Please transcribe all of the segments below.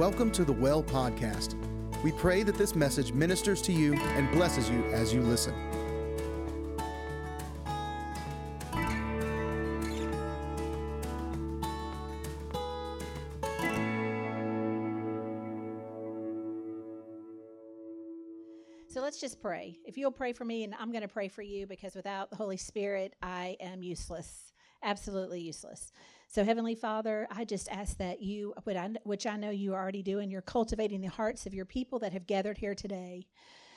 Welcome to the Well Podcast. We pray that this message ministers to you and blesses you as you listen. So let's just pray. If you'll pray for me, and I'm going to pray for you because without the Holy Spirit, I am useless, absolutely useless. So, Heavenly Father, I just ask that you, which I know you are already doing, you're cultivating the hearts of your people that have gathered here today.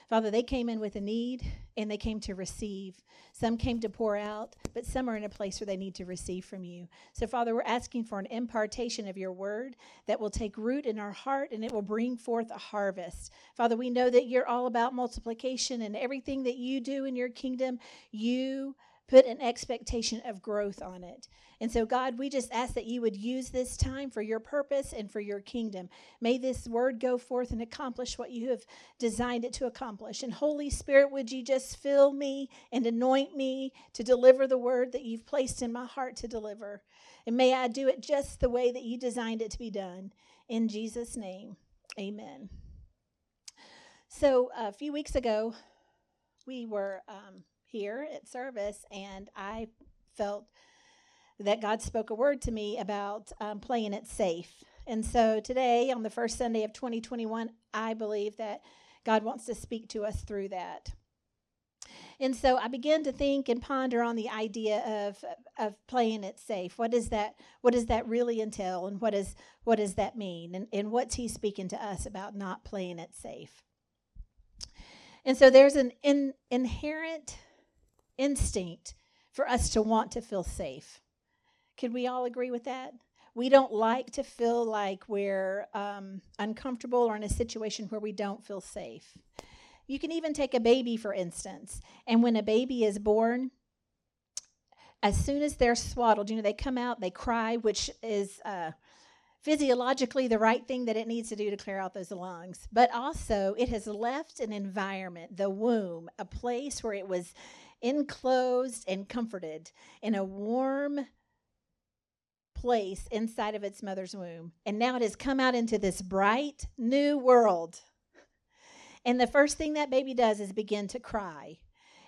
Father, they came in with a need and they came to receive. Some came to pour out, but some are in a place where they need to receive from you. So, Father, we're asking for an impartation of your word that will take root in our heart and it will bring forth a harvest. Father, we know that you're all about multiplication and everything that you do in your kingdom, you put an expectation of growth on it. And so, God, we just ask that you would use this time for your purpose and for your kingdom. May this word go forth and accomplish what you have designed it to accomplish. And, Holy Spirit, would you just fill me and anoint me to deliver the word that you've placed in my heart to deliver? And may I do it just the way that you designed it to be done. In Jesus' name, amen. So, a few weeks ago, we were um, here at service, and I felt that God spoke a word to me about um, playing it safe. And so today, on the first Sunday of 2021, I believe that God wants to speak to us through that. And so I began to think and ponder on the idea of of playing it safe. What does that what does that really entail and what is what does that mean? And and what's he speaking to us about not playing it safe? And so there's an in, inherent instinct for us to want to feel safe. Can we all agree with that? We don't like to feel like we're um, uncomfortable or in a situation where we don't feel safe. You can even take a baby, for instance, and when a baby is born, as soon as they're swaddled, you know, they come out, they cry, which is uh, physiologically the right thing that it needs to do to clear out those lungs. But also, it has left an environment, the womb, a place where it was enclosed and comforted in a warm, place inside of its mother's womb. And now it has come out into this bright new world. And the first thing that baby does is begin to cry.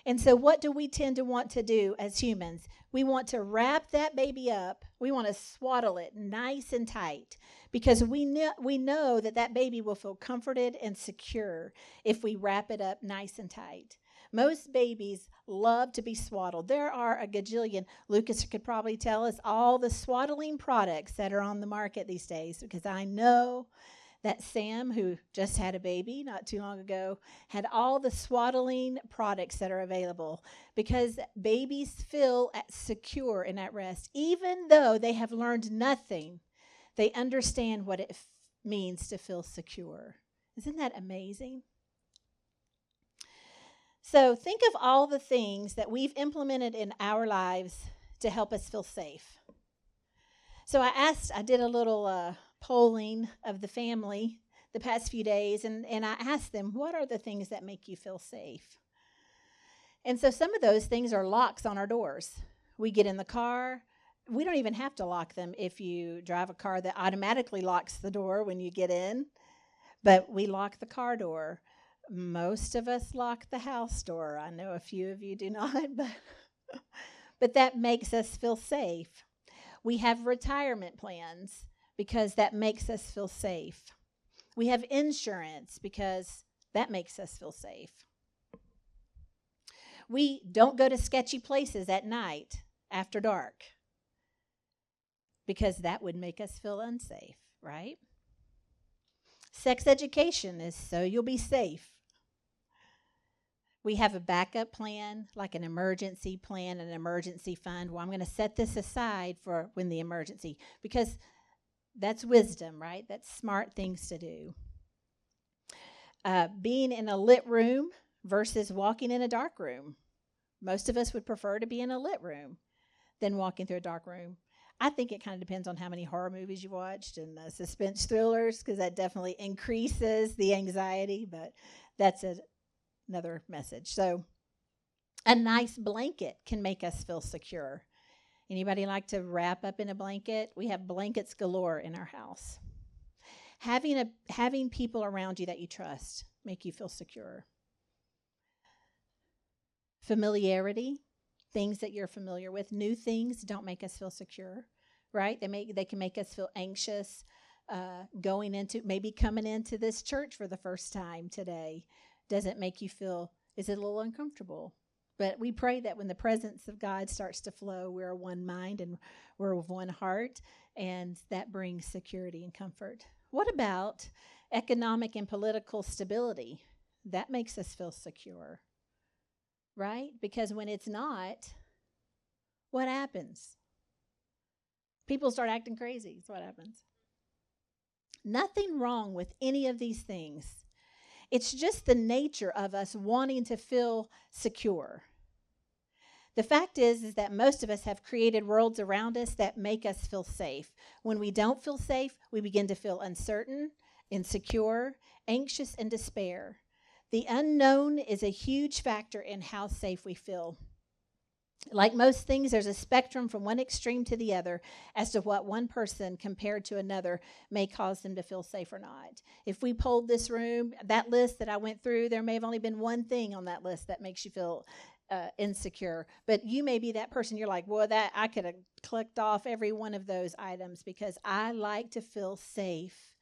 And so, what do we tend to want to do as humans? We want to wrap that baby up. We want to swaddle it nice and tight because we know, we know that that baby will feel comforted and secure if we wrap it up nice and tight. Most babies love to be swaddled. There are a gajillion. Lucas could probably tell us all the swaddling products that are on the market these days because I know that Sam, who just had a baby not too long ago, had all the swaddling products that are available because babies feel at secure and at rest. Even though they have learned nothing, they understand what it f- means to feel secure. Isn't that amazing? So think of all the things that we've implemented in our lives to help us feel safe. So I asked, I did a little uh, polling of the family the past few days, and, and I asked them, what are the things that make you feel safe? And so some of those things are locks on our doors. We get in the car, we don't even have to lock them if you drive a car that automatically locks the door when you get in, but we lock the car door. Most of us lock the house door. I know a few of you do not, but, but that makes us feel safe. We have retirement plans because that makes us feel safe. We have insurance because that makes us feel safe. We don't go to sketchy places at night after dark because that would make us feel unsafe, right? Sex education is so you'll be safe we have a backup plan, like an emergency plan, an emergency fund. Well, I'm going to set this aside for when the emergency, because that's wisdom, right? That's smart things to do. Uh, being in a lit room versus walking in a dark room. Most of us would prefer to be in a lit room than walking through a dark room. I think it kind of depends on how many horror movies you watched and uh, suspense thrillers, because that definitely increases the anxiety. But that's a another message. So a nice blanket can make us feel secure. Anybody like to wrap up in a blanket? We have blankets galore in our house. having a having people around you that you trust make you feel secure. Familiarity, things that you're familiar with, new things don't make us feel secure, right? They make they can make us feel anxious. Uh, going into maybe coming into this church for the first time today doesn't make you feel is it a little uncomfortable but we pray that when the presence of God starts to flow, we're one mind and we're of one heart, and that brings security and comfort. What about economic and political stability? That makes us feel secure, right? Because when it's not, what happens? People start acting crazy. That's what happens. Nothing wrong with any of these things. It's just the nature of us wanting to feel secure. The fact is is that most of us have created worlds around us that make us feel safe. When we don't feel safe, we begin to feel uncertain, insecure, anxious and despair. The unknown is a huge factor in how safe we feel. Like most things, there's a spectrum from one extreme to the other as to what one person compared to another may cause them to feel safe or not. If we polled this room, that list that I went through, there may have only been one thing on that list that makes you feel uh, insecure. But you may be that person. You're like, well, that I could have clicked off every one of those items because I like to feel safe.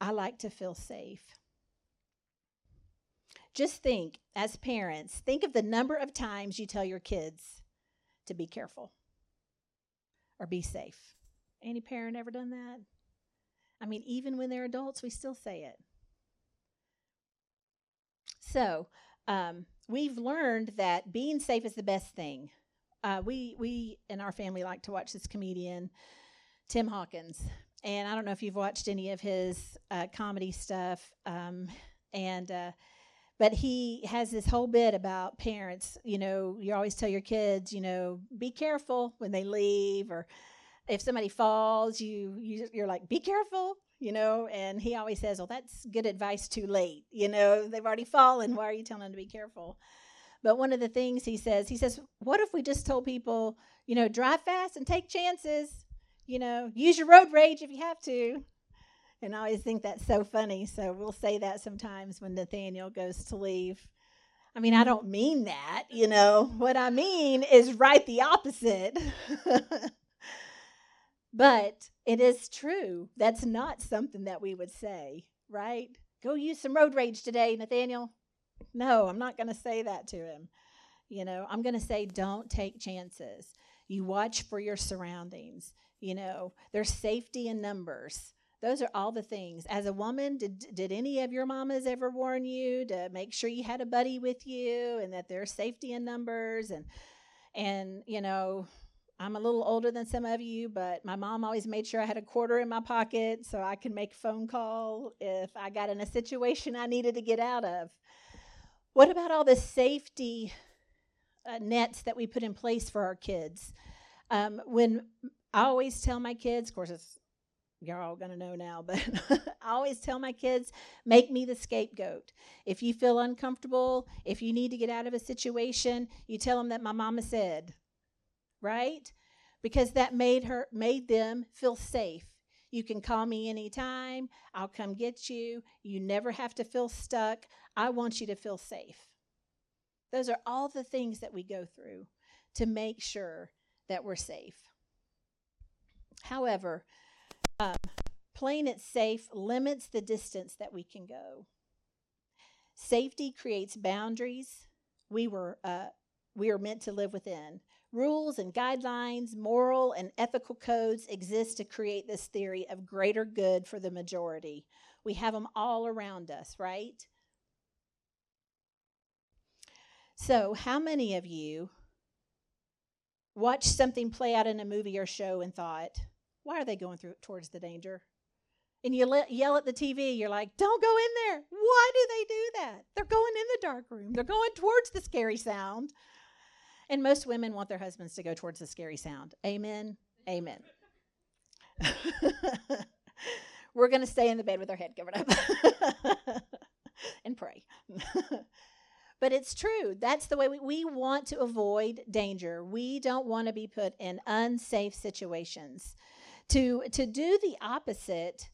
I like to feel safe. Just think, as parents, think of the number of times you tell your kids to be careful or be safe. Any parent ever done that? I mean, even when they're adults, we still say it. So, um, we've learned that being safe is the best thing. Uh, we we in our family like to watch this comedian, Tim Hawkins, and I don't know if you've watched any of his uh, comedy stuff. Um, and uh, but he has this whole bit about parents. You know, you always tell your kids, you know, be careful when they leave, or if somebody falls, you, you you're like, be careful you know, and he always says, Well, that's good advice too late. You know, they've already fallen. Why are you telling them to be careful? But one of the things he says, he says, What if we just told people, you know, drive fast and take chances? You know, use your road rage if you have to. And I always think that's so funny. So we'll say that sometimes when Nathaniel goes to leave. I mean, I don't mean that, you know. What I mean is right the opposite. But it is true. That's not something that we would say, right? Go use some road rage today, Nathaniel. No, I'm not going to say that to him. You know, I'm going to say don't take chances. You watch for your surroundings. You know, there's safety in numbers. Those are all the things. As a woman, did did any of your mamas ever warn you to make sure you had a buddy with you and that there's safety in numbers and and you know I'm a little older than some of you, but my mom always made sure I had a quarter in my pocket so I could make a phone call if I got in a situation I needed to get out of. What about all the safety uh, nets that we put in place for our kids? Um, when I always tell my kids, of course, it's, you're all going to know now, but I always tell my kids, make me the scapegoat. If you feel uncomfortable, if you need to get out of a situation, you tell them that my mama said, right? Because that made her made them feel safe. You can call me anytime. I'll come get you. You never have to feel stuck. I want you to feel safe. Those are all the things that we go through to make sure that we're safe. However, playing it safe limits the distance that we can go. Safety creates boundaries we were uh, we are meant to live within. Rules and guidelines, moral and ethical codes exist to create this theory of greater good for the majority. We have them all around us, right? So, how many of you watched something play out in a movie or show and thought, why are they going through towards the danger? And you let, yell at the TV, you're like, don't go in there. Why do they do that? They're going in the dark room, they're going towards the scary sound. And most women want their husbands to go towards the scary sound. Amen. Amen. We're going to stay in the bed with our head covered up and pray. but it's true. That's the way we, we want to avoid danger. We don't want to be put in unsafe situations. To, to do the opposite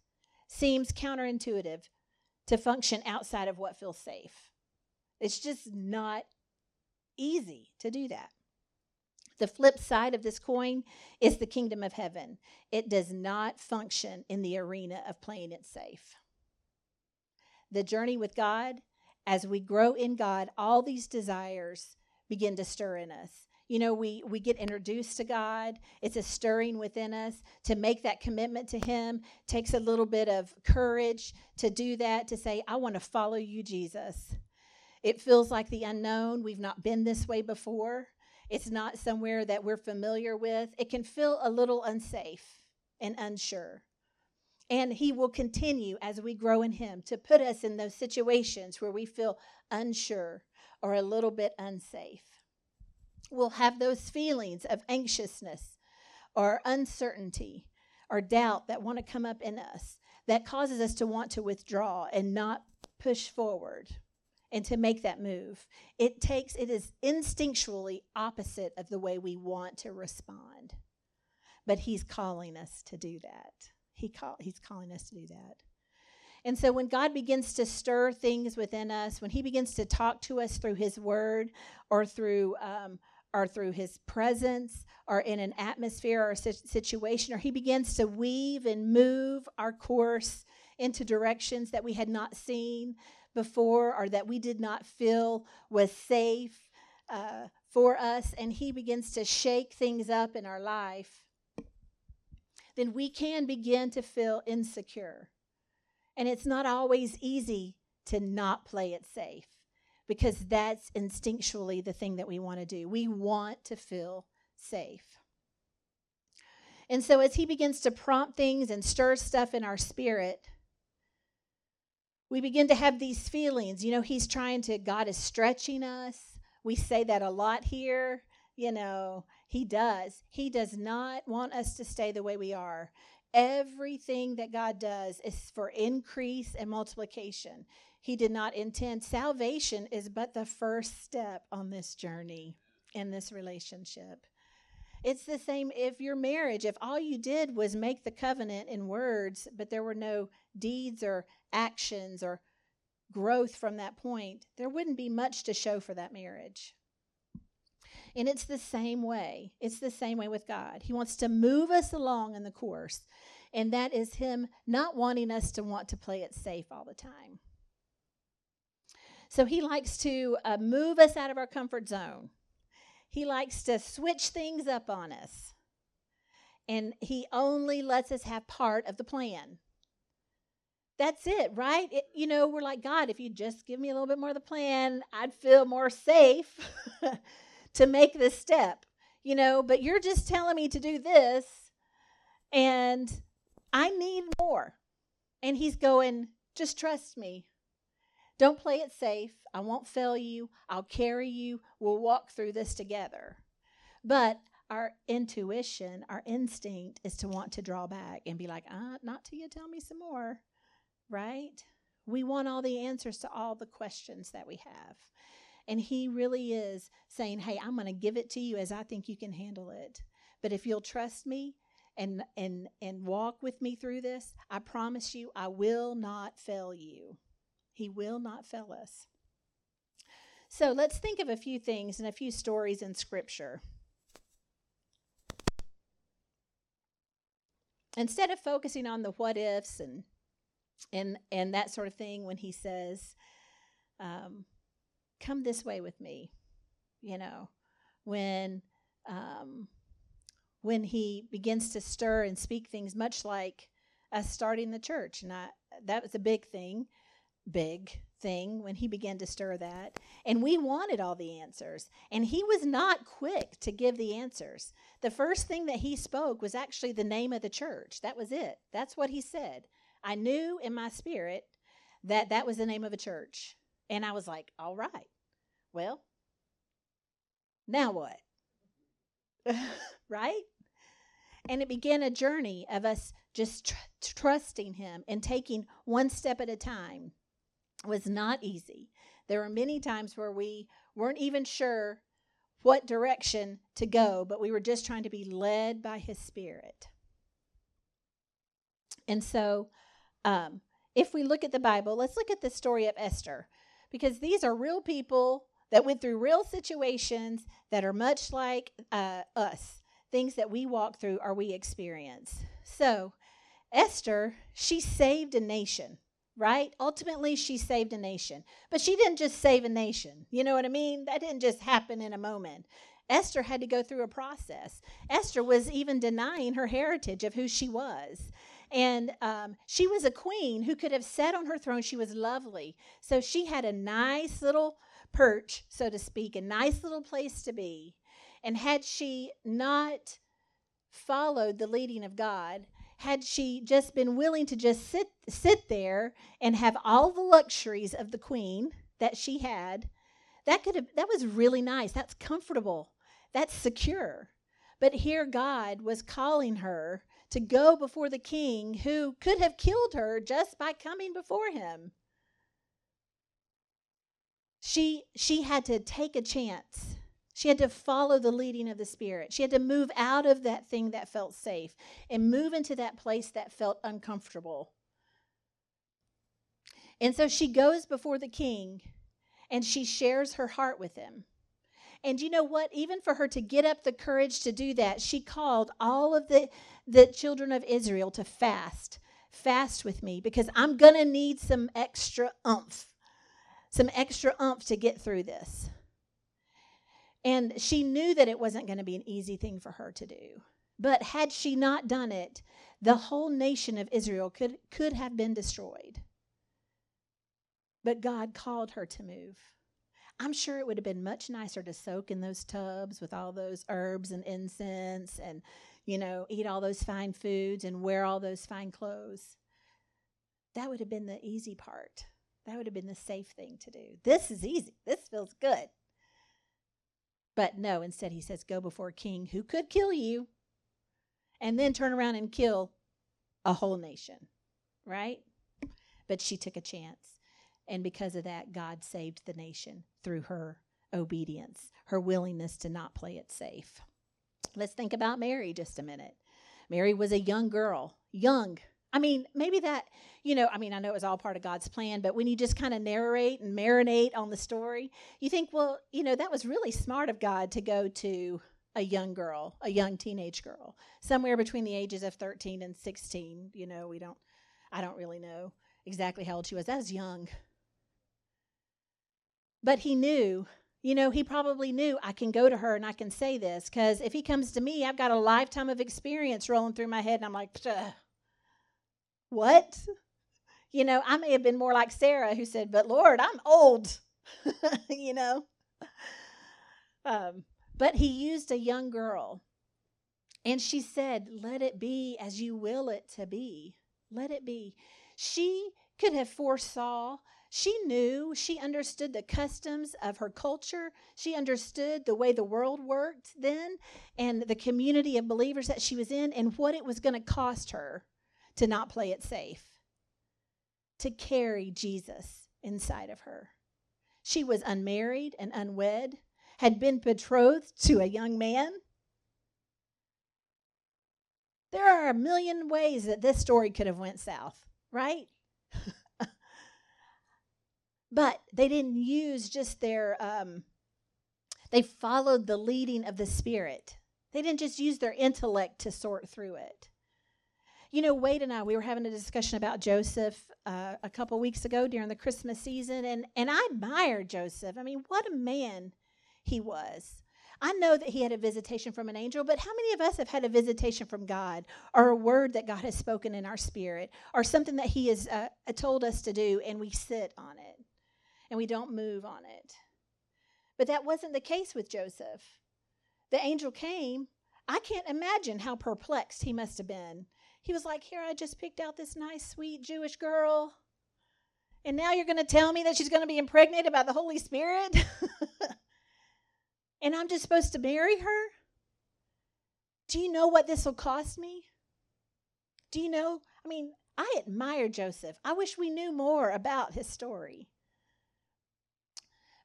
seems counterintuitive to function outside of what feels safe. It's just not easy to do that. The flip side of this coin is the kingdom of heaven. It does not function in the arena of playing it safe. The journey with God, as we grow in God, all these desires begin to stir in us. You know, we, we get introduced to God. It's a stirring within us to make that commitment to Him. Takes a little bit of courage to do that, to say, I want to follow you, Jesus. It feels like the unknown. We've not been this way before. It's not somewhere that we're familiar with. It can feel a little unsafe and unsure. And He will continue as we grow in Him to put us in those situations where we feel unsure or a little bit unsafe will have those feelings of anxiousness or uncertainty or doubt that want to come up in us that causes us to want to withdraw and not push forward and to make that move. It takes, it is instinctually opposite of the way we want to respond. But He's calling us to do that. He call, he's calling us to do that. And so when God begins to stir things within us, when He begins to talk to us through His Word or through um, or through his presence or in an atmosphere or situation, or he begins to weave and move our course into directions that we had not seen before or that we did not feel was safe uh, for us, and he begins to shake things up in our life, then we can begin to feel insecure. And it's not always easy to not play it safe because that's instinctually the thing that we want to do. We want to feel safe. And so, as he begins to prompt things and stir stuff in our spirit, we begin to have these feelings. You know, he's trying to, God is stretching us. We say that a lot here. You know, he does. He does not want us to stay the way we are. Everything that God does is for increase and multiplication. He did not intend. Salvation is but the first step on this journey in this relationship. It's the same if your marriage, if all you did was make the covenant in words, but there were no deeds or actions or growth from that point, there wouldn't be much to show for that marriage. And it's the same way. It's the same way with God. He wants to move us along in the course, and that is Him not wanting us to want to play it safe all the time. So he likes to uh, move us out of our comfort zone. He likes to switch things up on us. And he only lets us have part of the plan. That's it, right? It, you know, we're like, God, if you just give me a little bit more of the plan, I'd feel more safe to make this step, you know, but you're just telling me to do this, and I need more. And he's going, just trust me. Don't play it safe. I won't fail you. I'll carry you. We'll walk through this together. But our intuition, our instinct is to want to draw back and be like, uh, not till you tell me some more, right? We want all the answers to all the questions that we have. And he really is saying, hey, I'm going to give it to you as I think you can handle it. But if you'll trust me and, and, and walk with me through this, I promise you, I will not fail you. He will not fail us. So let's think of a few things and a few stories in Scripture. Instead of focusing on the what ifs and and and that sort of thing, when he says, um, "Come this way with me," you know, when um, when he begins to stir and speak things, much like us starting the church, and I, that was a big thing big thing when he began to stir that. And we wanted all the answers. And he was not quick to give the answers. The first thing that he spoke was actually the name of the church. That was it. That's what he said. I knew in my spirit that that was the name of a church. And I was like, all right, well, now what? right? And it began a journey of us just tr- trusting him and taking one step at a time was not easy. There were many times where we weren't even sure what direction to go, but we were just trying to be led by His Spirit. And so Um, if we look at the Bible, let's look at the story of Esther, because these are real people that went through real situations that are much like uh, us, things that we walk through or we experience. So, Esther, she saved a nation, right? Ultimately, she saved a nation. But she didn't just save a nation. You know what I mean? That didn't just happen in a moment. Esther had to go through a process. Esther was even denying her heritage of who she was. And um, she was a queen who could have sat on her throne. She was lovely. So she had a nice little perch, so to speak, a nice little place to be. And had she not followed the leading of God, had she just been willing to just sit sit there and have all the luxuries of the queen that she had, that could have that was really nice. That's comfortable. That's secure. But here God was calling her to go before the king who could have killed her just by coming before him. She she had to take a chance. She had to follow the leading of the Spirit. She had to move out of that thing that felt safe and move into that place that felt uncomfortable. And so she goes before the king and she shares her heart with him. And you know what? Even for her to get up the courage to do that, she called all of the, the children of Israel to fast. Fast with me because I'm going to need some extra umph, some extra umph to get through this. And she knew that it wasn't going to be an easy thing for her to do. But had she not done it, the whole nation of Israel could, could have been destroyed. But God called her to move. I'm sure it would have been much nicer to soak in those tubs with all those herbs and incense and, you know, eat all those fine foods and wear all those fine clothes. That would have been the easy part. That would have been the safe thing to do. This is easy. This feels good. But no, instead he says, Go before a king who could kill you and then turn around and kill a whole nation, right? But she took a chance. And because of that, God saved the nation through her obedience, her willingness to not play it safe. Let's think about Mary just a minute. Mary was a young girl, young. I mean, maybe that, you know, I mean, I know it was all part of God's plan, but when you just kind of narrate and marinate on the story, you think, well, you know, that was really smart of God to go to a young girl, a young teenage girl, somewhere between the ages of 13 and 16. You know, we don't, I don't really know exactly how old she was. That was young. But he knew, you know, he probably knew I can go to her and I can say this because if he comes to me, I've got a lifetime of experience rolling through my head and I'm like, what? You know, I may have been more like Sarah who said, but Lord, I'm old, you know. Um, but he used a young girl and she said, Let it be as you will it to be. Let it be. She could have foresaw she knew, she understood the customs of her culture. She understood the way the world worked then and the community of believers that she was in and what it was going to cost her to not play it safe, to carry Jesus inside of her. She was unmarried and unwed, had been betrothed to a young man. There are a million ways that this story could have went south, right? But they didn't use just their, um, they followed the leading of the Spirit. They didn't just use their intellect to sort through it. You know, Wade and I, we were having a discussion about Joseph uh, a couple weeks ago during the Christmas season, and, and I admire Joseph. I mean, what a man he was. I know that he had a visitation from an angel, but how many of us have had a visitation from God or a word that God has spoken in our spirit or something that he has uh, told us to do and we sit on it? And we don't move on it. But that wasn't the case with Joseph. The angel came. I can't imagine how perplexed he must have been. He was like, Here, I just picked out this nice, sweet Jewish girl. And now you're going to tell me that she's going to be impregnated by the Holy Spirit? and I'm just supposed to marry her? Do you know what this will cost me? Do you know? I mean, I admire Joseph. I wish we knew more about his story.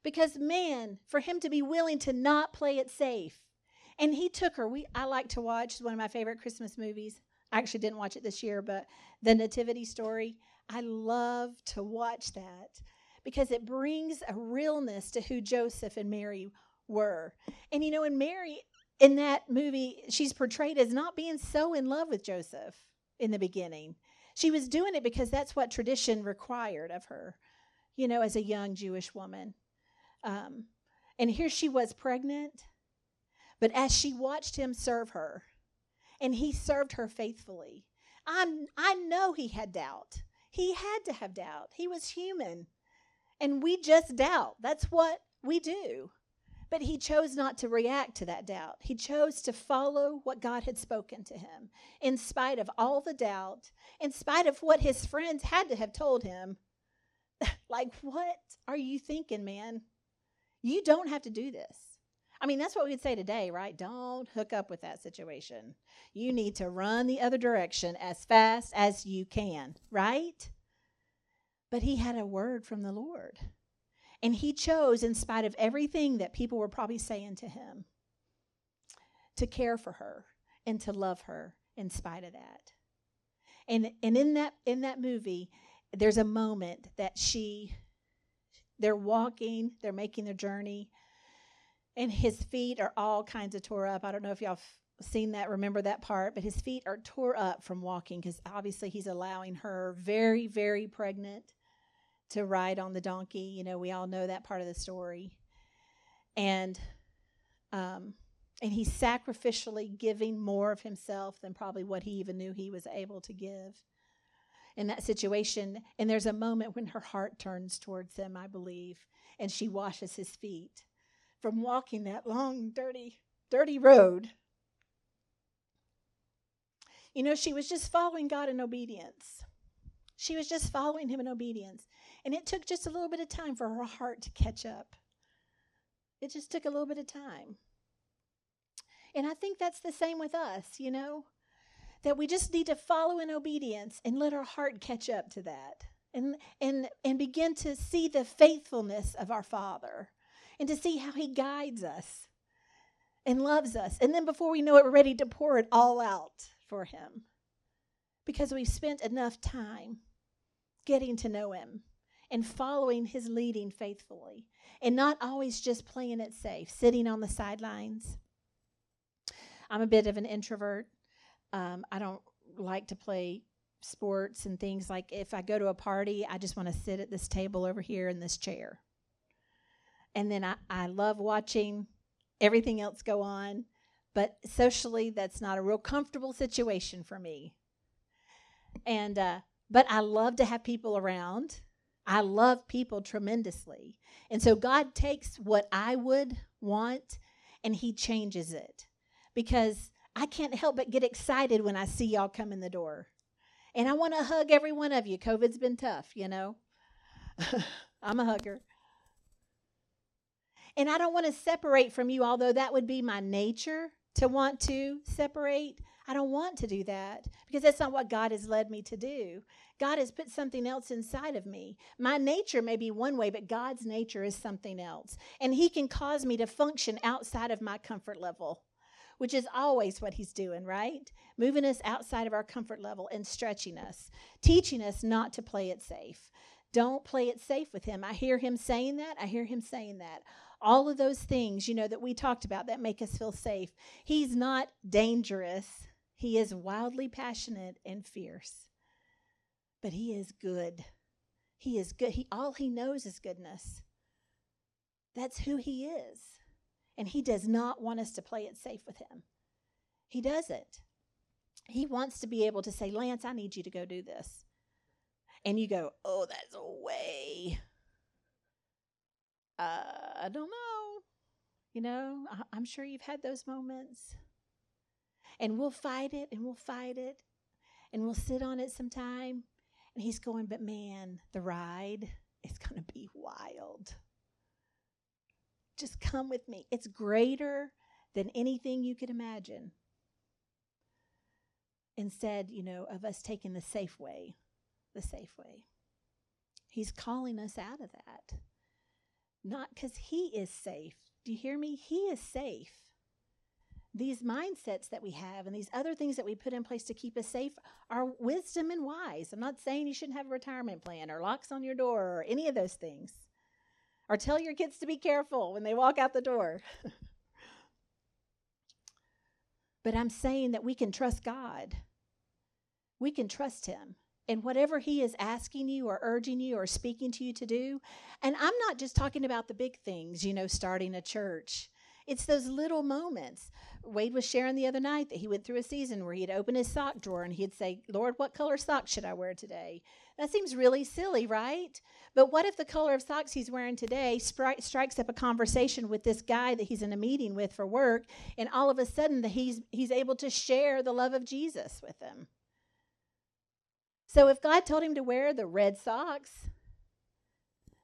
Because, man, for him to be willing to not play it safe. And he took her. We, I like to watch one of my favorite Christmas movies, I actually didn't watch it this year, but the Nativity story. I love to watch that because it brings a realness to who Joseph and Mary were. And you know, in Mary, in that movie, she's portrayed as not being so in love with Joseph in the beginning. She was doing it because that's what tradition required of her, you know, as a young Jewish woman. Um, and here she was pregnant, but as she watched him serve her, and he served her faithfully, I, I know he had doubt. He had to have doubt. He was human. And we just doubt. That's what we do. But he chose not to react to that doubt. He chose to follow what God had spoken to him, in spite of all the doubt, in spite of what his friends had to have told him. like, what are you thinking, man? You don't have to do this. I mean, that's what we'd say today, right? Don't hook up with that situation. You need to run the other direction as fast as you can, right? But he had a word from the Lord. And he chose, in spite of everything that people were probably saying to him, to care for her and to love her in spite of that. And, and in that in that movie, there's a moment that she they're walking, they're making their journey, and his feet are all kinds of tore up. I don't know if y'all have seen that, remember that part, but his feet are tore up from walking because obviously he's allowing her, very, very pregnant, to ride on the donkey. You know, we all know that part of the story. And um, and he's sacrificially giving more of himself than probably what he even knew he was able to give in that situation. And there's a moment when her heart turns towards him, I believe, and she washes his feet from walking that long, dirty, dirty road. You know, she was just following God in obedience. She was just following Him in obedience. And it took just a little bit of time for her heart to catch up. It just took a little bit of time. And I think that's the same with us, you know, that we just need to follow in obedience and let our heart catch up to that and, and, and begin to see the faithfulness of our Father and to see how He guides us and loves us. And then before we know it, we're ready to pour it all out for Him because we've spent enough time getting to know Him and following his leading faithfully and not always just playing it safe, sitting on the sidelines. I'm a bit of an introvert. Um, I don't like to play sports and things like if I go to a party, I just want to sit at this table over here in this chair. And then I, I love watching everything else go on, but socially, that's not a real comfortable situation for me. And, uh, but I love to have people around I love people tremendously. And so God takes what I would want and He changes it because I can't help but get excited when I see y'all come in the door. And I want to hug every one of you. COVID's been tough, you know. I'm a hugger. And I don't want to separate from you, although that would be my nature to want to separate. I don't want to do that because that's not what God has led me to do. God has put something else inside of me. My nature may be one way, but God's nature is something else. And He can cause me to function outside of my comfort level, which is always what He's doing, right? Moving us outside of our comfort level and stretching us, teaching us not to play it safe. Don't play it safe with Him. I hear Him saying that. I hear Him saying that all of those things, you know, that we talked about that make us feel safe. He's not dangerous. He is wildly passionate and fierce, but he is good. He is good. He all he knows is goodness. That's who he is. And he does not want us to play it safe with him. He doesn't. He wants to be able to say, Lance, I need you to go do this. And you go, oh, that's a way. Uh, I don't know. You know, I- I'm sure you've had those moments. And we'll fight it and we'll fight it and we'll sit on it sometime. And he's going, but man, the ride is going to be wild. Just come with me. It's greater than anything you could imagine. Instead, you know, of us taking the safe way, the safe way. He's calling us out of that. Not because he is safe. Do you hear me? He is safe these mindsets that we have and these other things that we put in place to keep us safe are wisdom and wise. I'm not saying you shouldn't have a retirement plan or locks on your door or any of those things. Or tell your kids to be careful when they walk out the door. but I'm saying that we can trust God. We can trust Him in whatever He is asking you or urging you or speaking to you to do. And I'm not just talking about the big things, you know, starting a church. It's those little moments. Wade was sharing the other night that he went through a season where he'd open his sock drawer and he'd say, Lord, what color socks should I wear today? That seems really silly, right? But what if the color of socks he's wearing today stri- strikes up a conversation with this guy that he's in a meeting with for work, and all of a sudden that he's he's able to share the love of Jesus with them? So if God told him to wear the red socks,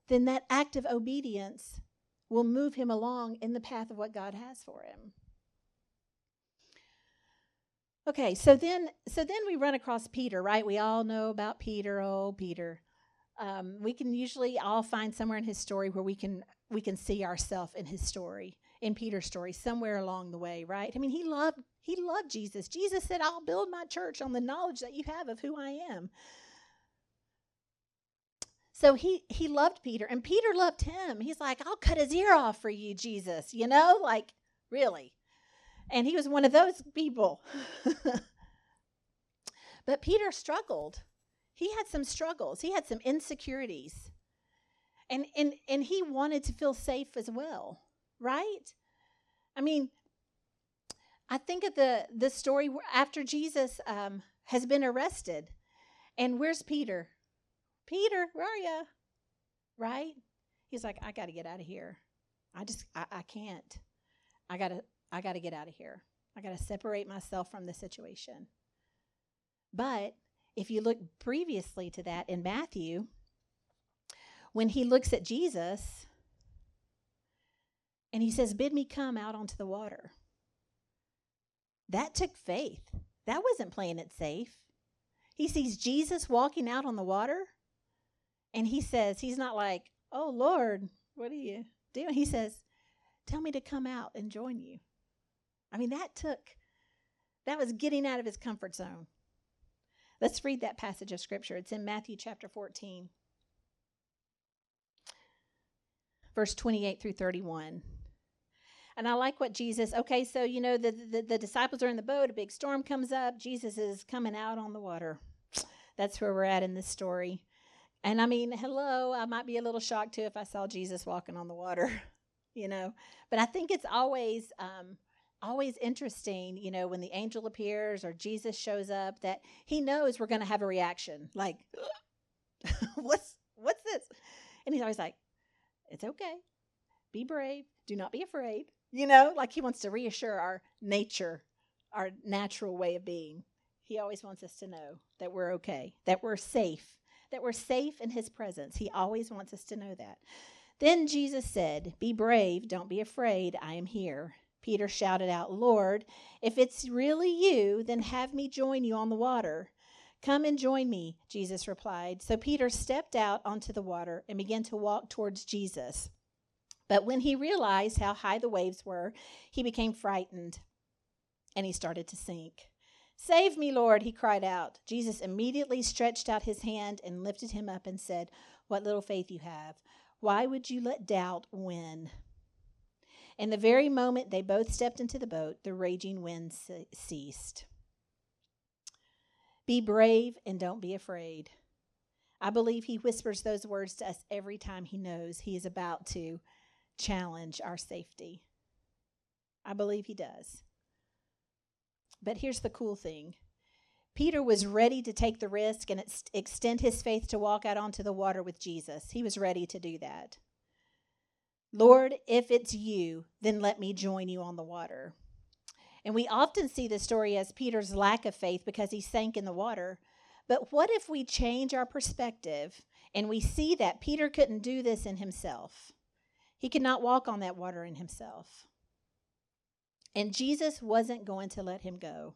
then that act of obedience will move him along in the path of what God has for him. Okay, so then so then we run across Peter, right? We all know about Peter. Oh, Peter. Um, we can usually all find somewhere in his story where we can we can see ourselves in his story, in Peter's story, somewhere along the way, right? I mean, he loved he loved Jesus. Jesus said, "I'll build my church on the knowledge that you have of who I am." So he he loved Peter, and Peter loved him. He's like, "I'll cut his ear off for you, Jesus." You know, like really. And he was one of those people. but Peter struggled. He had some struggles, he had some insecurities. And, and, and he wanted to feel safe as well, right? I mean, I think of the, the story after Jesus um, has been arrested. And where's Peter? Peter, where are you? Right? He's like, I got to get out of here. I just, I, I can't. I got to, I got to get out of here. I got to separate myself from the situation. But if you look previously to that in Matthew, when he looks at Jesus and he says, Bid me come out onto the water, that took faith. That wasn't playing it safe. He sees Jesus walking out on the water and he says, He's not like, Oh Lord, what are you doing? He says, Tell me to come out and join you. I mean, that took, that was getting out of his comfort zone. Let's read that passage of scripture. It's in Matthew chapter 14, verse 28 through 31. And I like what Jesus, okay, so, you know, the, the, the, disciples are in the boat, a big storm comes up, Jesus is coming out on the water. That's where we're at in this story. And I mean, hello, I might be a little shocked too if I saw Jesus walking on the water, you know, but I think it's always, um, always interesting, you know, when the angel appears or Jesus shows up, that he knows we're going to have a reaction. Like, what's what's this? And he's always like, "It's okay. Be brave. Do not be afraid." You know, like he wants to reassure our nature, our natural way of being. He always wants us to know that we're okay, that we're safe, that we're safe in his presence. He always wants us to know that. Then Jesus said, Be brave, don't be afraid, I am here. Peter shouted out, Lord, if it's really you, then have me join you on the water. Come and join me, Jesus replied. So Peter stepped out onto the water and began to walk towards Jesus. But when he realized how high the waves were, he became frightened and he started to sink. Save me, Lord, he cried out. Jesus immediately stretched out his hand and lifted him up and said, What little faith you have. Why would you let doubt win? In the very moment they both stepped into the boat, the raging wind ceased. Be brave and don't be afraid. I believe he whispers those words to us every time he knows he is about to challenge our safety. I believe he does. But here's the cool thing Peter was ready to take the risk and ex- extend his faith to walk out onto the water with Jesus. He was ready to do that. Lord, if it's you, then let me join you on the water. And we often see the story as Peter's lack of faith because he sank in the water. But what if we change our perspective and we see that Peter couldn't do this in himself? He could not walk on that water in himself. And Jesus wasn't going to let him go.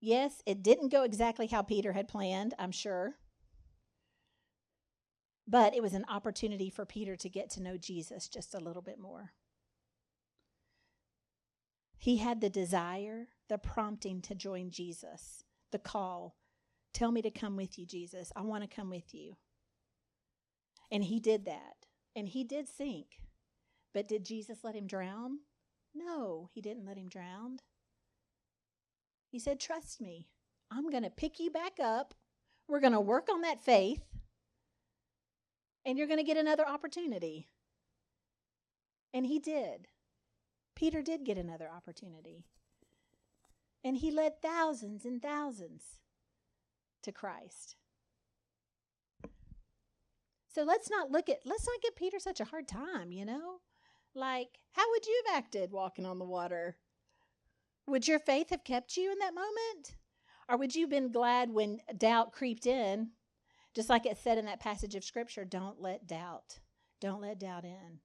Yes, it didn't go exactly how Peter had planned, I'm sure. But it was an opportunity for Peter to get to know Jesus just a little bit more. He had the desire, the prompting to join Jesus, the call. Tell me to come with you, Jesus. I want to come with you. And he did that. And he did sink. But did Jesus let him drown? No, he didn't let him drown. He said, Trust me. I'm going to pick you back up. We're going to work on that faith. And you're going to get another opportunity. And he did. Peter did get another opportunity. And he led thousands and thousands to Christ. So let's not look at, let's not give Peter such a hard time, you know? Like, how would you have acted walking on the water? Would your faith have kept you in that moment? Or would you have been glad when doubt creeped in? Just like it said in that passage of scripture, don't let doubt, don't let doubt in.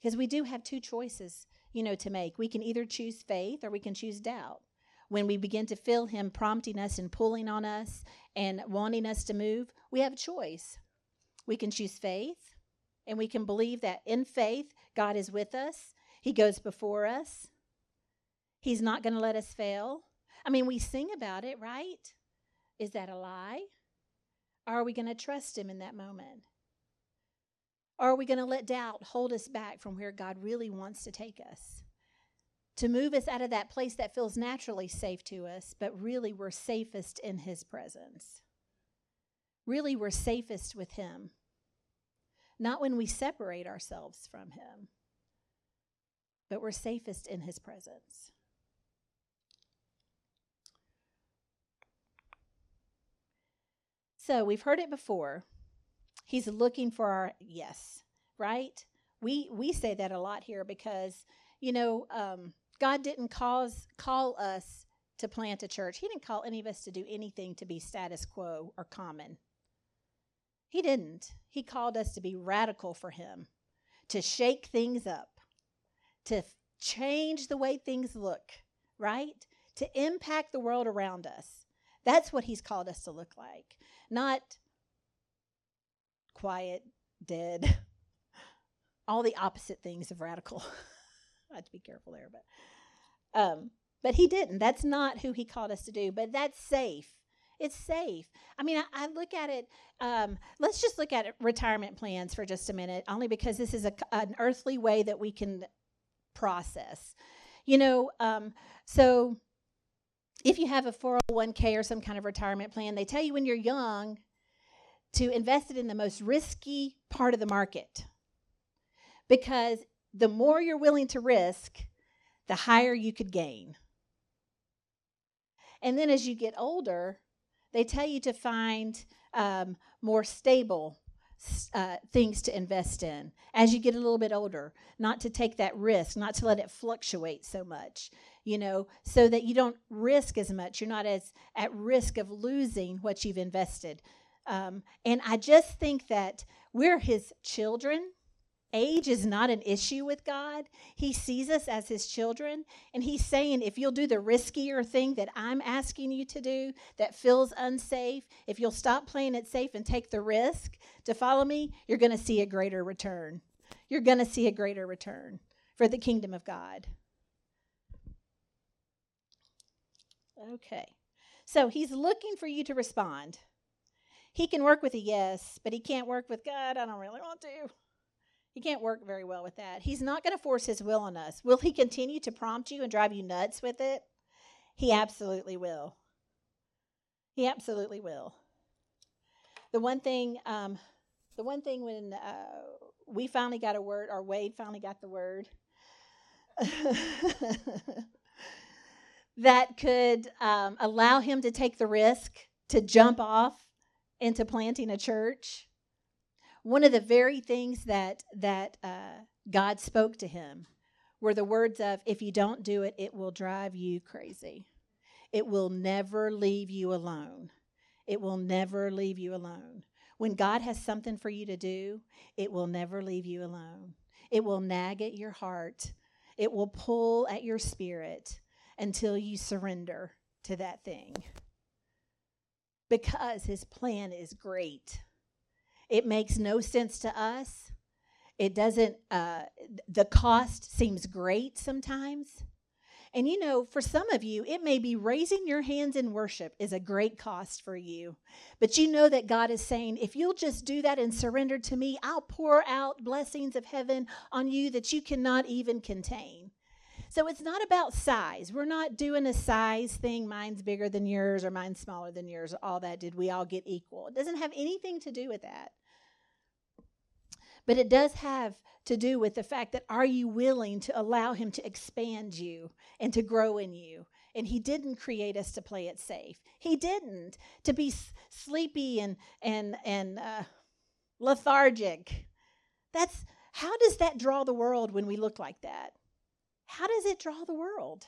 Because we do have two choices, you know, to make. We can either choose faith or we can choose doubt. When we begin to feel him prompting us and pulling on us and wanting us to move, we have a choice. We can choose faith and we can believe that in faith, God is with us. He goes before us. He's not going to let us fail. I mean, we sing about it, right? Is that a lie? are we going to trust Him in that moment? Are we going to let doubt hold us back from where God really wants to take us? To move us out of that place that feels naturally safe to us, but really we're safest in His presence. Really, we're safest with Him. Not when we separate ourselves from Him, but we're safest in His presence. So we've heard it before. He's looking for our yes, right? We we say that a lot here because you know um, God didn't cause call us to plant a church. He didn't call any of us to do anything to be status quo or common. He didn't. He called us to be radical for Him, to shake things up, to change the way things look, right? To impact the world around us. That's what He's called us to look like not quiet, dead, all the opposite things of radical. I have to be careful there, but um, but he didn't. That's not who he called us to do. But that's safe. It's safe. I mean, I, I look at it. Um, let's just look at retirement plans for just a minute, only because this is a, an earthly way that we can process. You know, um, so if you have a 401k or some kind of retirement plan, they tell you when you're young to invest it in the most risky part of the market. Because the more you're willing to risk, the higher you could gain. And then as you get older, they tell you to find um, more stable uh, things to invest in as you get a little bit older, not to take that risk, not to let it fluctuate so much you know, so that you don't risk as much. You're not as at risk of losing what you've invested. Um, and I just think that we're his children. Age is not an issue with God. He sees us as his children. And he's saying, if you'll do the riskier thing that I'm asking you to do that feels unsafe, if you'll stop playing it safe and take the risk to follow me, you're going to see a greater return. You're going to see a greater return for the kingdom of God. Okay. So he's looking for you to respond. He can work with a yes, but he can't work with God. I don't really want to. He can't work very well with that. He's not going to force his will on us. Will he continue to prompt you and drive you nuts with it? He absolutely will. He absolutely will. The one thing, um, the one thing when uh, we finally got a word, or Wade finally got the word. that could um, allow him to take the risk to jump off into planting a church. One of the very things that that uh, God spoke to him were the words of, "If you don't do it, it will drive you crazy. It will never leave you alone. It will never leave you alone." When God has something for you to do, it will never leave you alone. It will nag at your heart. It will pull at your spirit until you surrender to that thing. Because his plan is great. It makes no sense to us. It doesn't, uh, the cost seems great sometimes. And you know, for some of you, it may be raising your hands in worship is a great cost for you. But you know that God is saying, if you'll just do that and surrender to me, I'll pour out blessings of heaven on you that you cannot even contain. So it's not about size. We're not doing a size thing. Mine's bigger than yours or mine's smaller than yours. All that. Did we all get equal? It doesn't have anything to do with that. But it does have to do with the fact that are you willing to allow Him to expand you and to grow in you? And He didn't create us to play it safe. He didn't to be s- sleepy and and and uh, lethargic. That's how does that draw the world when we look like that? How does it draw the world?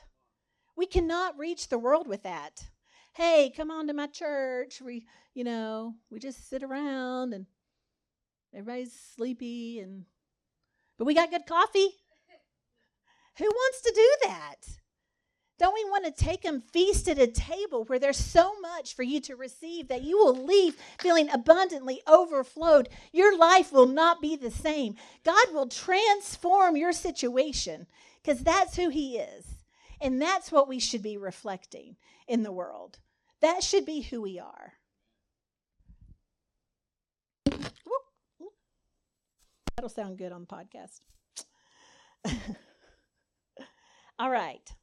We cannot reach the world with that. Hey, come on to my church. We, you know, we just sit around and everybody's sleepy and but we got good coffee. Who wants to do that? Don't we want to take them feast at a table where there's so much for you to receive that you will leave feeling abundantly overflowed? Your life will not be the same. God will transform your situation because that's who He is. And that's what we should be reflecting in the world. That should be who we are. That'll sound good on the podcast. All right.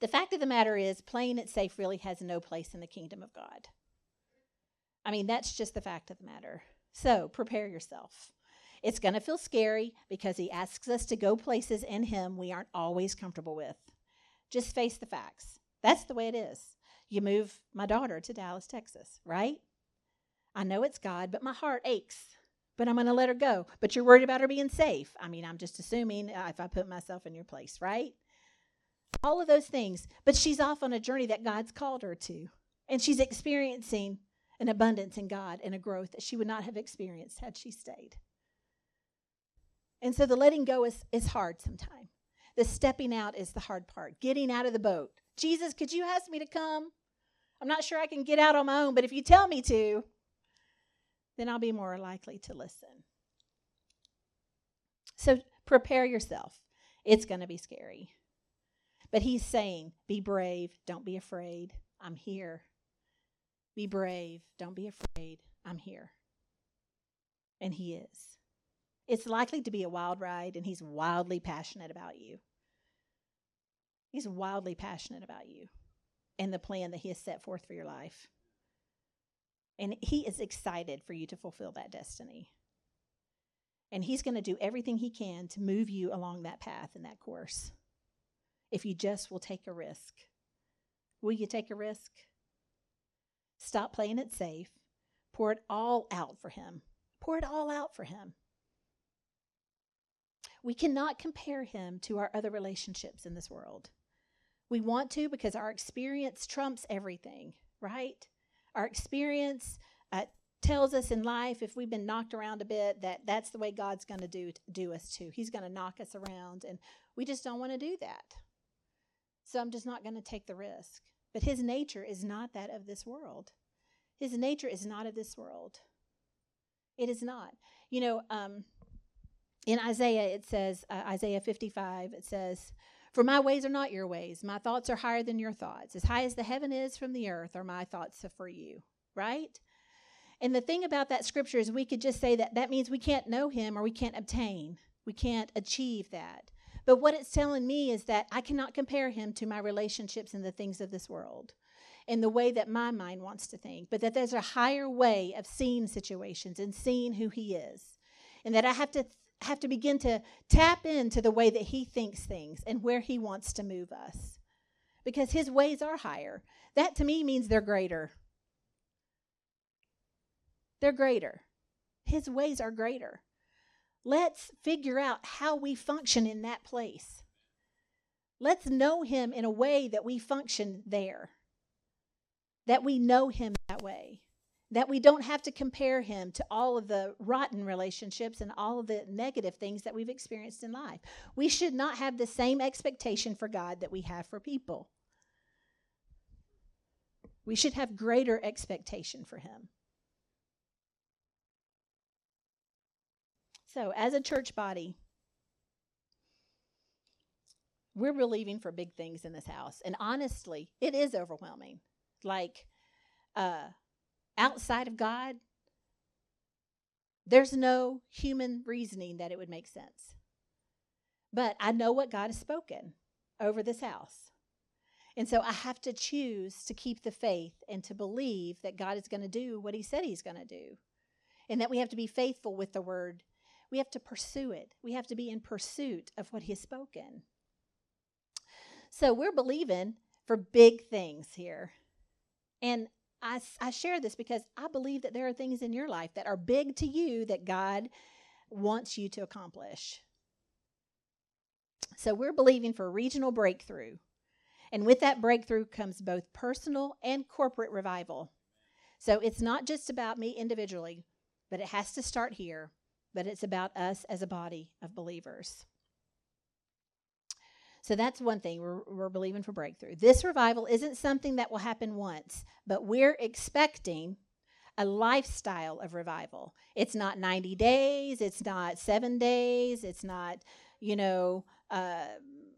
The fact of the matter is, playing it safe really has no place in the kingdom of God. I mean, that's just the fact of the matter. So prepare yourself. It's going to feel scary because he asks us to go places in him we aren't always comfortable with. Just face the facts. That's the way it is. You move my daughter to Dallas, Texas, right? I know it's God, but my heart aches. But I'm going to let her go. But you're worried about her being safe. I mean, I'm just assuming uh, if I put myself in your place, right? All of those things. But she's off on a journey that God's called her to. And she's experiencing an abundance in God and a growth that she would not have experienced had she stayed. And so the letting go is, is hard sometimes. The stepping out is the hard part. Getting out of the boat. Jesus, could you ask me to come? I'm not sure I can get out on my own, but if you tell me to, then I'll be more likely to listen. So prepare yourself. It's going to be scary. But he's saying, be brave. Don't be afraid. I'm here. Be brave. Don't be afraid. I'm here. And he is. It's likely to be a wild ride, and he's wildly passionate about you. He's wildly passionate about you and the plan that he has set forth for your life. And he is excited for you to fulfill that destiny. And he's going to do everything he can to move you along that path and that course. If you just will take a risk. Will you take a risk? Stop playing it safe. Pour it all out for him. Pour it all out for him. We cannot compare him to our other relationships in this world. We want to because our experience trumps everything, right? Our experience uh, tells us in life, if we've been knocked around a bit, that that's the way God's going to do do us too. He's going to knock us around, and we just don't want to do that. So I'm just not going to take the risk. But His nature is not that of this world. His nature is not of this world. It is not. You know, um, in Isaiah, it says, uh, Isaiah 55, it says, For my ways are not your ways. My thoughts are higher than your thoughts. As high as the heaven is from the earth are my thoughts for you, right? And the thing about that scripture is we could just say that that means we can't know him or we can't obtain. We can't achieve that. But what it's telling me is that I cannot compare him to my relationships and the things of this world in the way that my mind wants to think, but that there's a higher way of seeing situations and seeing who he is. And that I have to have to begin to tap into the way that he thinks things and where he wants to move us. Because his ways are higher. That to me means they're greater. They're greater. His ways are greater. Let's figure out how we function in that place. Let's know him in a way that we function there, that we know him that way, that we don't have to compare him to all of the rotten relationships and all of the negative things that we've experienced in life. We should not have the same expectation for God that we have for people. We should have greater expectation for him. So, as a church body, we're believing for big things in this house. And honestly, it is overwhelming. Like, uh, outside of God, there's no human reasoning that it would make sense. But I know what God has spoken over this house. And so I have to choose to keep the faith and to believe that God is going to do what He said He's going to do. And that we have to be faithful with the word. We have to pursue it. We have to be in pursuit of what He has spoken. So we're believing for big things here. And I, I share this because I believe that there are things in your life that are big to you that God wants you to accomplish. So we're believing for regional breakthrough. And with that breakthrough comes both personal and corporate revival. So it's not just about me individually, but it has to start here, but it's about us as a body of believers. So that's one thing we're, we're believing for breakthrough. This revival isn't something that will happen once, but we're expecting a lifestyle of revival. It's not 90 days, it's not seven days, it's not, you know, uh,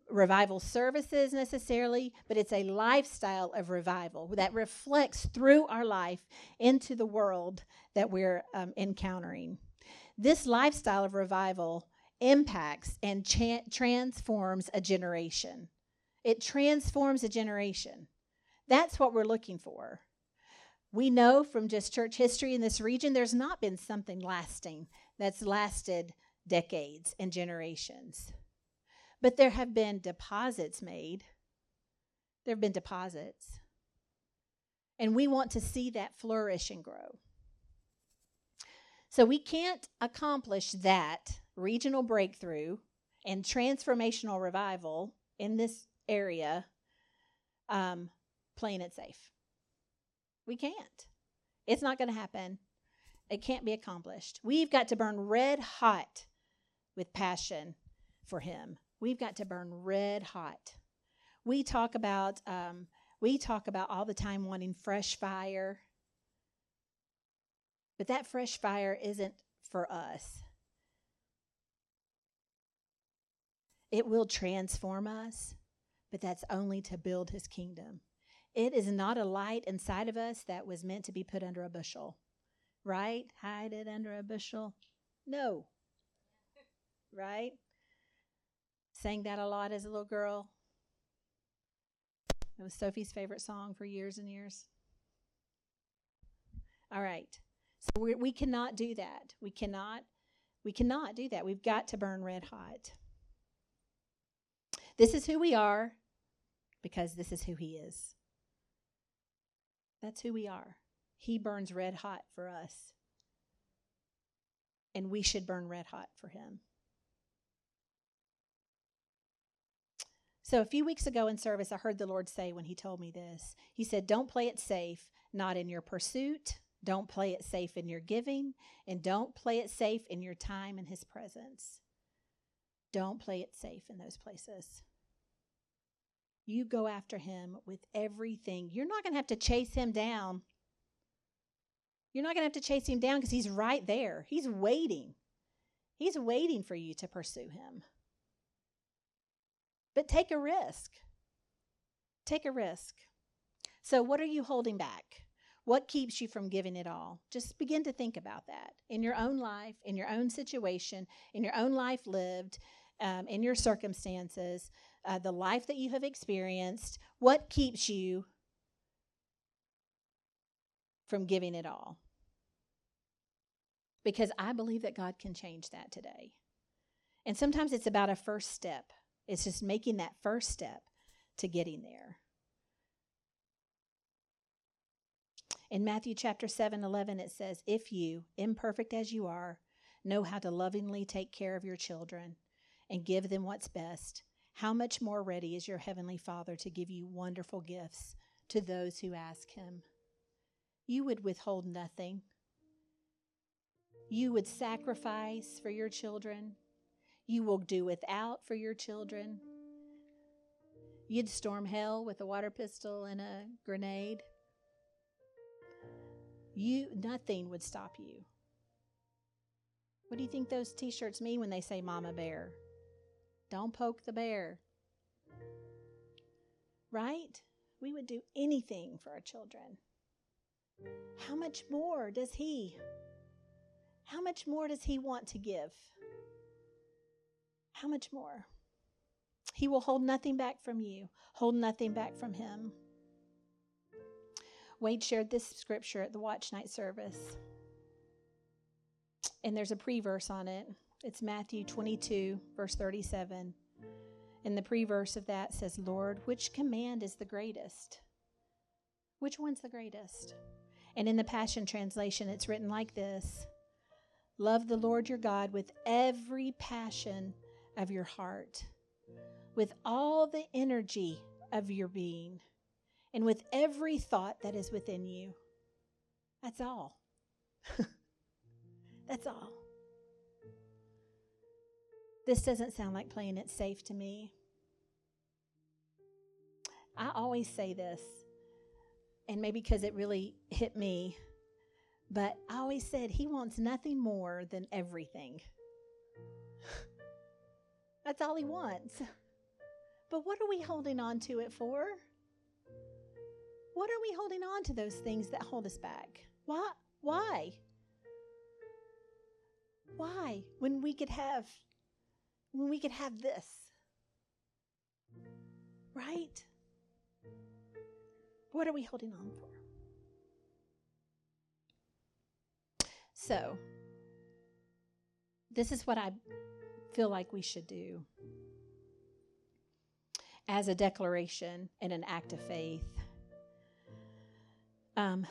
revival services necessarily, but it's a lifestyle of revival that reflects through our life into the world that we're um, encountering. This lifestyle of revival impacts and cha- transforms a generation. It transforms a generation. That's what we're looking for. We know from just church history in this region, there's not been something lasting that's lasted decades and generations. But there have been deposits made. There have been deposits. And we want to see that flourish and grow. So we can't accomplish that regional breakthrough and transformational revival in this area um, playing it safe. We can't. It's not going to happen. It can't be accomplished. We've got to burn red hot with passion for Him. We've got to burn red hot. We talk about um, we talk about all the time wanting fresh fire, but that fresh fire isn't for us. It will transform us, but that's only to build his kingdom. It is not a light inside of us that was meant to be put under a bushel, right? Hide it under a bushel. No. Right? Sang that a lot as a little girl. It was Sophie's favorite song for years and years. All right. So we, we cannot do that. We cannot we cannot do that. We've got to burn red hot. This is who we are because this is who He is. That's who we are. He burns red hot for us. And we should burn red hot for Him. So, a few weeks ago in service, I heard the Lord say when He told me this He said, Don't play it safe, not in your pursuit, don't play it safe in your giving, and don't play it safe in your time in His presence. Don't play it safe in those places. You go after him with everything. You're not going to have to chase him down. You're not going to have to chase him down because he's right there. He's waiting. He's waiting for you to pursue him. But take a risk. Take a risk. So, what are you holding back? What keeps you from giving it all? Just begin to think about that in your own life, in your own situation, in your own life lived, um, in your circumstances uh, the life that you have experienced, what keeps you from giving it all? Because I believe that God can change that today. And sometimes it's about a first step, it's just making that first step to getting there. In Matthew chapter 7 11, it says, If you, imperfect as you are, know how to lovingly take care of your children and give them what's best, how much more ready is your Heavenly Father to give you wonderful gifts to those who ask Him? You would withhold nothing. You would sacrifice for your children. You will do without for your children. You'd storm hell with a water pistol and a grenade. You nothing would stop you. What do you think those t shirts mean when they say Mama Bear? Don't poke the bear. Right? We would do anything for our children. How much more does He? How much more does He want to give? How much more? He will hold nothing back from you, hold nothing back from Him. Wade shared this scripture at the watch night service. And there's a pre verse on it. It's Matthew 22, verse 37. And the pre verse of that says, Lord, which command is the greatest? Which one's the greatest? And in the Passion Translation, it's written like this Love the Lord your God with every passion of your heart, with all the energy of your being, and with every thought that is within you. That's all. That's all. This doesn't sound like playing it safe to me. I always say this, and maybe because it really hit me, but I always said he wants nothing more than everything. That's all he wants. But what are we holding on to it for? What are we holding on to those things that hold us back? Why? Why? Why? When we could have when we could have this. Right? What are we holding on for? So, this is what I feel like we should do as a declaration and an act of faith. Um,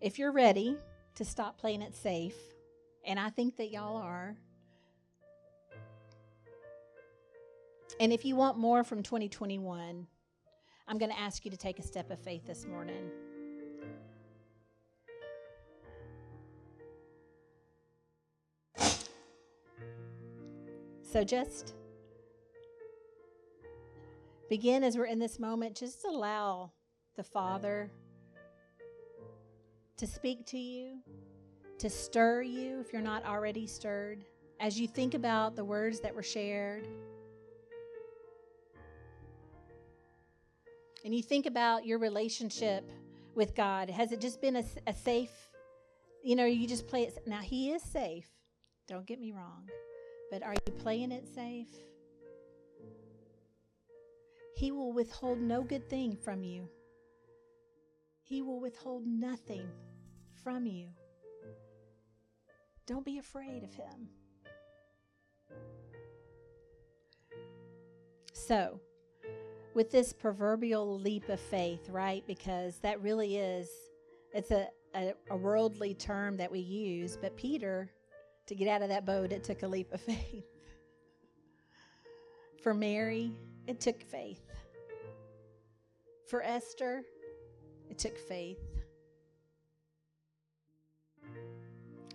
if you're ready to stop playing it safe, and I think that y'all are, And if you want more from 2021, I'm going to ask you to take a step of faith this morning. So just begin as we're in this moment, just allow the Father to speak to you, to stir you if you're not already stirred. As you think about the words that were shared, and you think about your relationship with God, has it just been a, a safe, you know, you just play it? Now, He is safe. Don't get me wrong. But are you playing it safe? He will withhold no good thing from you. He will withhold nothing from you. Don't be afraid of him. So, with this proverbial leap of faith, right? Because that really is, it's a, a, a, worldly term that we use, but Peter, to get out of that boat, it took a leap of faith. For Mary, it took faith. For Esther, it took faith.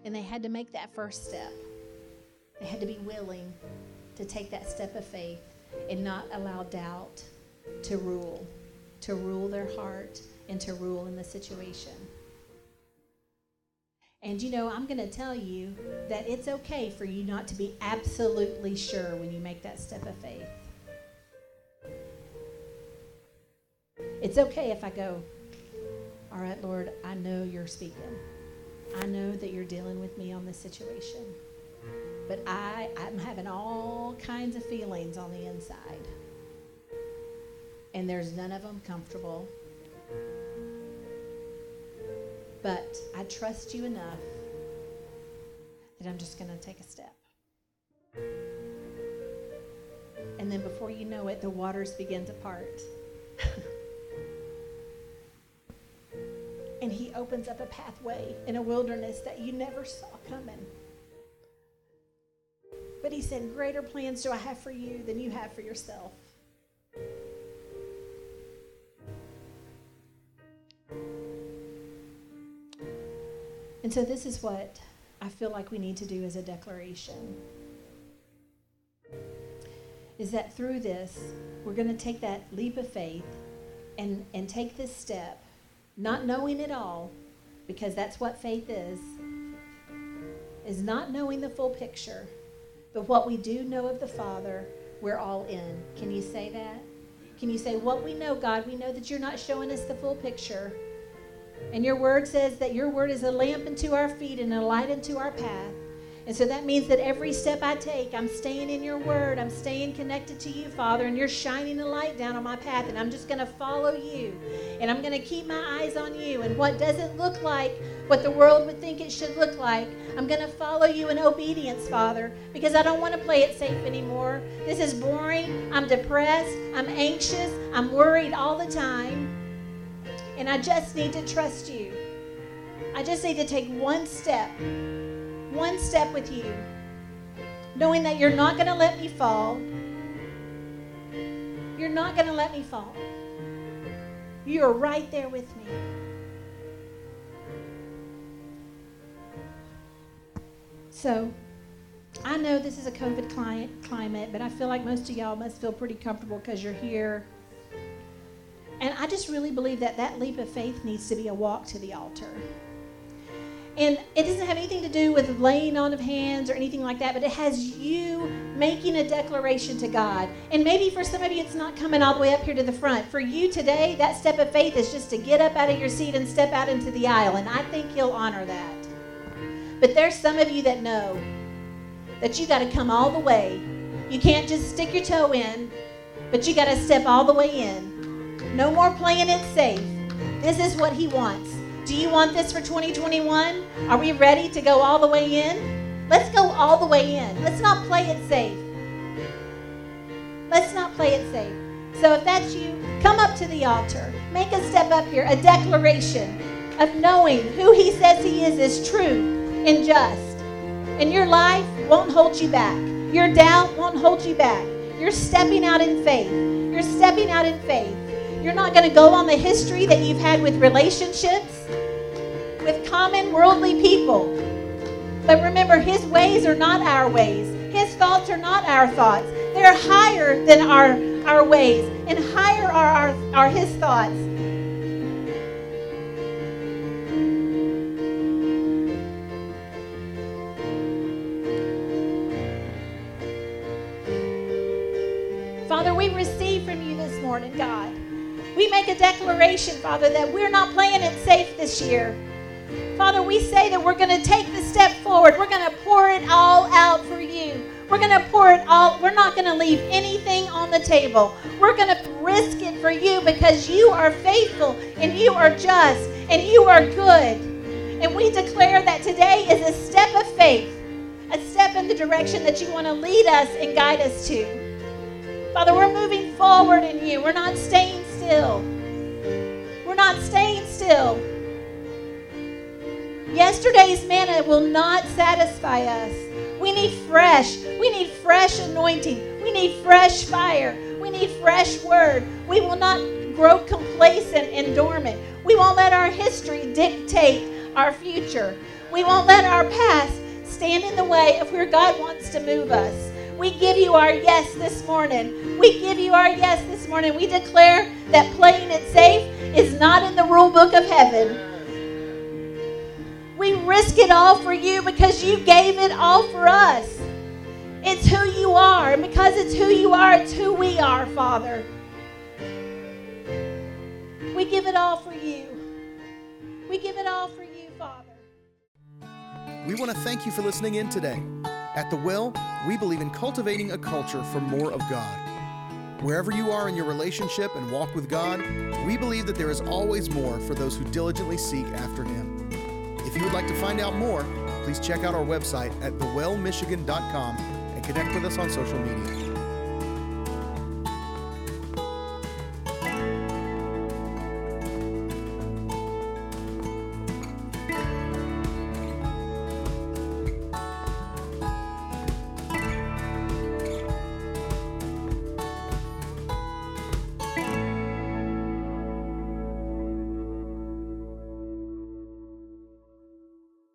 And they had to make that first step. They had to be willing to take that step of faith and not allow doubt to rule, to rule their heart and to rule in the situation. And you know, I'm going to tell you that it's okay for you not to be absolutely sure when you make that step of faith. It's okay if I go, All right, Lord, I know you're speaking. I know that you're dealing with me on this situation. But I, I'm having all kinds of feelings on the inside and there's none of them comfortable. But I trust you enough that I'm just going to take a step. And then before you know it, the waters begin to part. and he opens up a pathway in a wilderness that you never saw coming. But he said, Greater plans do I have for you than you have for yourself. And so, this is what I feel like we need to do as a declaration is that through this, we're going to take that leap of faith and, and take this step, not knowing it all, because that's what faith is. is not knowing the full picture, but what we do know of the Father, we're all in. Can you say that? Can you say, What we know, God, we know that you're not showing us the full picture. And your word says that your word is a lamp unto our feet and a light unto our path. And so that means that every step I take, I'm staying in your word. I'm staying connected to you, Father, and you're shining a light down on my path. And I'm just going to follow you. And I'm going to keep my eyes on you. And what doesn't look like what the world would think it should look like, I'm going to follow you in obedience, Father, because I don't want to play it safe anymore. This is boring. I'm depressed. I'm anxious. I'm worried all the time. And I just need to trust you. I just need to take one step one step with you, knowing that you're not going to let me fall. You're not going to let me fall. You're right there with me. So, I know this is a COVID climate, but I feel like most of y'all must feel pretty comfortable because you're here. And I just really believe that that leap of faith needs to be a walk to the altar. And it doesn't have anything to do with laying on of hands or anything like that, but it has you making a declaration to God. And maybe for some of you, it's not coming all the way up here to the front. For you today, that step of faith is just to get up out of your seat and step out into the aisle. And I think He'll honor that. But there's some of you that know that you got to come all the way. You can't just stick your toe in, but you got to step all the way in. No more playing it safe. This is what He wants. Do you want this for 2021? Are we ready to go all the way in? Let's go all the way in. Let's not play it safe. Let's not play it safe. So if that's you, come up to the altar. Make a step up here, a declaration of knowing who He says He is is true and just. And your life won't hold you back. Your doubt won't hold you back. You're stepping out in faith. You're stepping out in faith. You're not going to go on the history that you've had with relationships, with common worldly people. But remember, His ways are not our ways, His thoughts are not our thoughts. They're higher than our, our ways, and higher are, our, are His thoughts. Father, we receive from you this morning, God. We make a declaration, Father, that we're not playing it safe this year. Father, we say that we're going to take the step forward. We're going to pour it all out for you. We're going to pour it all. We're not going to leave anything on the table. We're going to risk it for you because you are faithful and you are just and you are good. And we declare that today is a step of faith, a step in the direction that you want to lead us and guide us to. Father, we're moving forward in you. We're not staying still. We're not staying still. Yesterday's manna will not satisfy us. We need fresh. We need fresh anointing. We need fresh fire. We need fresh word. We will not grow complacent and dormant. We won't let our history dictate our future. We won't let our past stand in the way of where God wants to move us. We give you our yes this morning. We give you our yes this morning. We declare that playing it safe is not in the rule book of heaven. We risk it all for you because you gave it all for us. It's who you are. And because it's who you are, it's who we are, Father. We give it all for you. We give it all for you, Father. We want to thank you for listening in today. At The Well, we believe in cultivating a culture for more of God. Wherever you are in your relationship and walk with God, we believe that there is always more for those who diligently seek after Him. If you would like to find out more, please check out our website at thewellmichigan.com and connect with us on social media.